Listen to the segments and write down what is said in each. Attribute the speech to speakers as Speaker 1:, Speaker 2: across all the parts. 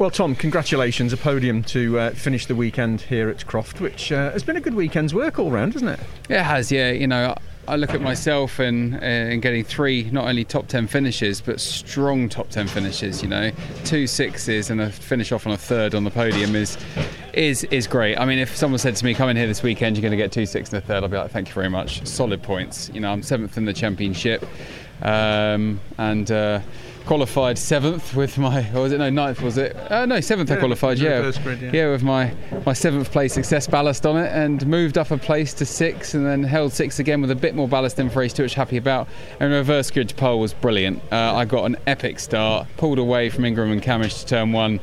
Speaker 1: Well, Tom, congratulations. A podium to uh, finish the weekend here at Croft, which uh, has been a good weekend's work all round, hasn't it?
Speaker 2: It has, yeah. You know, I look at myself and, uh, and getting three not only top 10 finishes but strong top 10 finishes you know two sixes and a finish off on a third on the podium is is is great I mean if someone said to me come in here this weekend you're going to get two six and a third I'd be like thank you very much solid points you know I'm seventh in the championship um, and uh, qualified seventh with my, or was it no ninth? Was it? Uh, no, seventh.
Speaker 1: Yeah,
Speaker 2: I qualified. Yeah.
Speaker 1: Grid, yeah,
Speaker 2: yeah, with my my seventh place success ballast on it, and moved up a place to six, and then held six again with a bit more ballast in for race two, which happy about. And reverse grid to pole was brilliant. Uh, I got an epic start, pulled away from Ingram and Cammish to turn one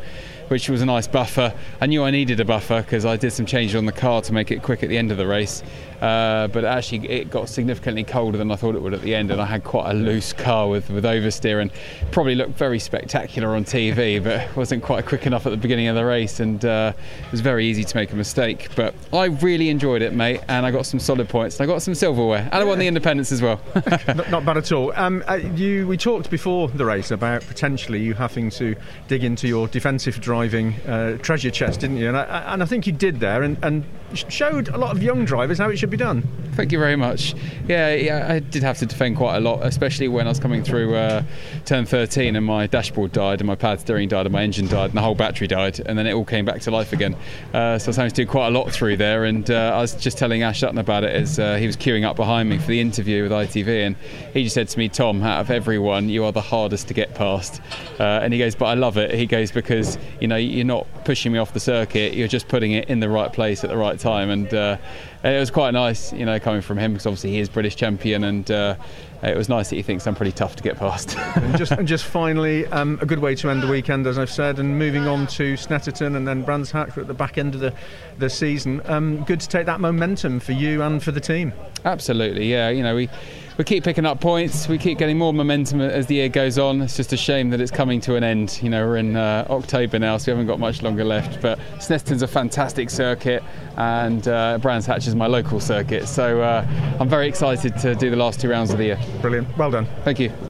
Speaker 2: which was a nice buffer. I knew I needed a buffer because I did some changes on the car to make it quick at the end of the race. Uh, but actually, it got significantly colder than I thought it would at the end, and I had quite a loose car with, with oversteer and probably looked very spectacular on TV, but wasn't quite quick enough at the beginning of the race, and uh, it was very easy to make a mistake. But I really enjoyed it, mate, and I got some solid points, and I got some silverware, and I won the independence as well.
Speaker 1: not, not, bad at all. Um, uh, you, we talked before the race about potentially you having to dig into your defensive driving uh, treasure chest, didn't you? And I, and I think you did there, and, and showed a lot of young drivers how it should be done.
Speaker 2: Thank you very much. Yeah, yeah, I did have to defend quite a lot, especially when I was coming through uh, turn 13 and my dashboard died, and my pad steering died, and my engine died, and the whole battery died, and then it all came back to life again. Uh, so I was having to do quite a lot through there, and uh, I was just telling Ash Sutton about it as uh, he was queuing up behind me for the interview with ITV, and he just said to me, Tom, out of everyone, you are the hardest to get past. Uh, and he goes, but I love it. He goes, because, you know, you're not pushing me off the circuit, you're just putting it in the right place at the right time. And uh, it was quite nice, you know, coming from him because obviously he is British champion, and uh, it was nice that he thinks I'm pretty tough to get past.
Speaker 1: and, just, and just finally, um, a good way to end the weekend, as I've said, and moving on to Snetterton and then Brands Hatch at the back end of the the season. Um, good to take that momentum for you and for the team.
Speaker 2: Absolutely, yeah. You know, we we keep picking up points. We keep getting more momentum as the year goes on. It's just a shame that it's coming to an end. You know, we're in uh, October now, so we haven't got much longer left. But Snetterton's a fantastic circuit, and uh, Brands Hatch is my local circuit. So uh, I'm very excited to do the last two rounds of the year.
Speaker 1: Brilliant. Well done.
Speaker 2: Thank you.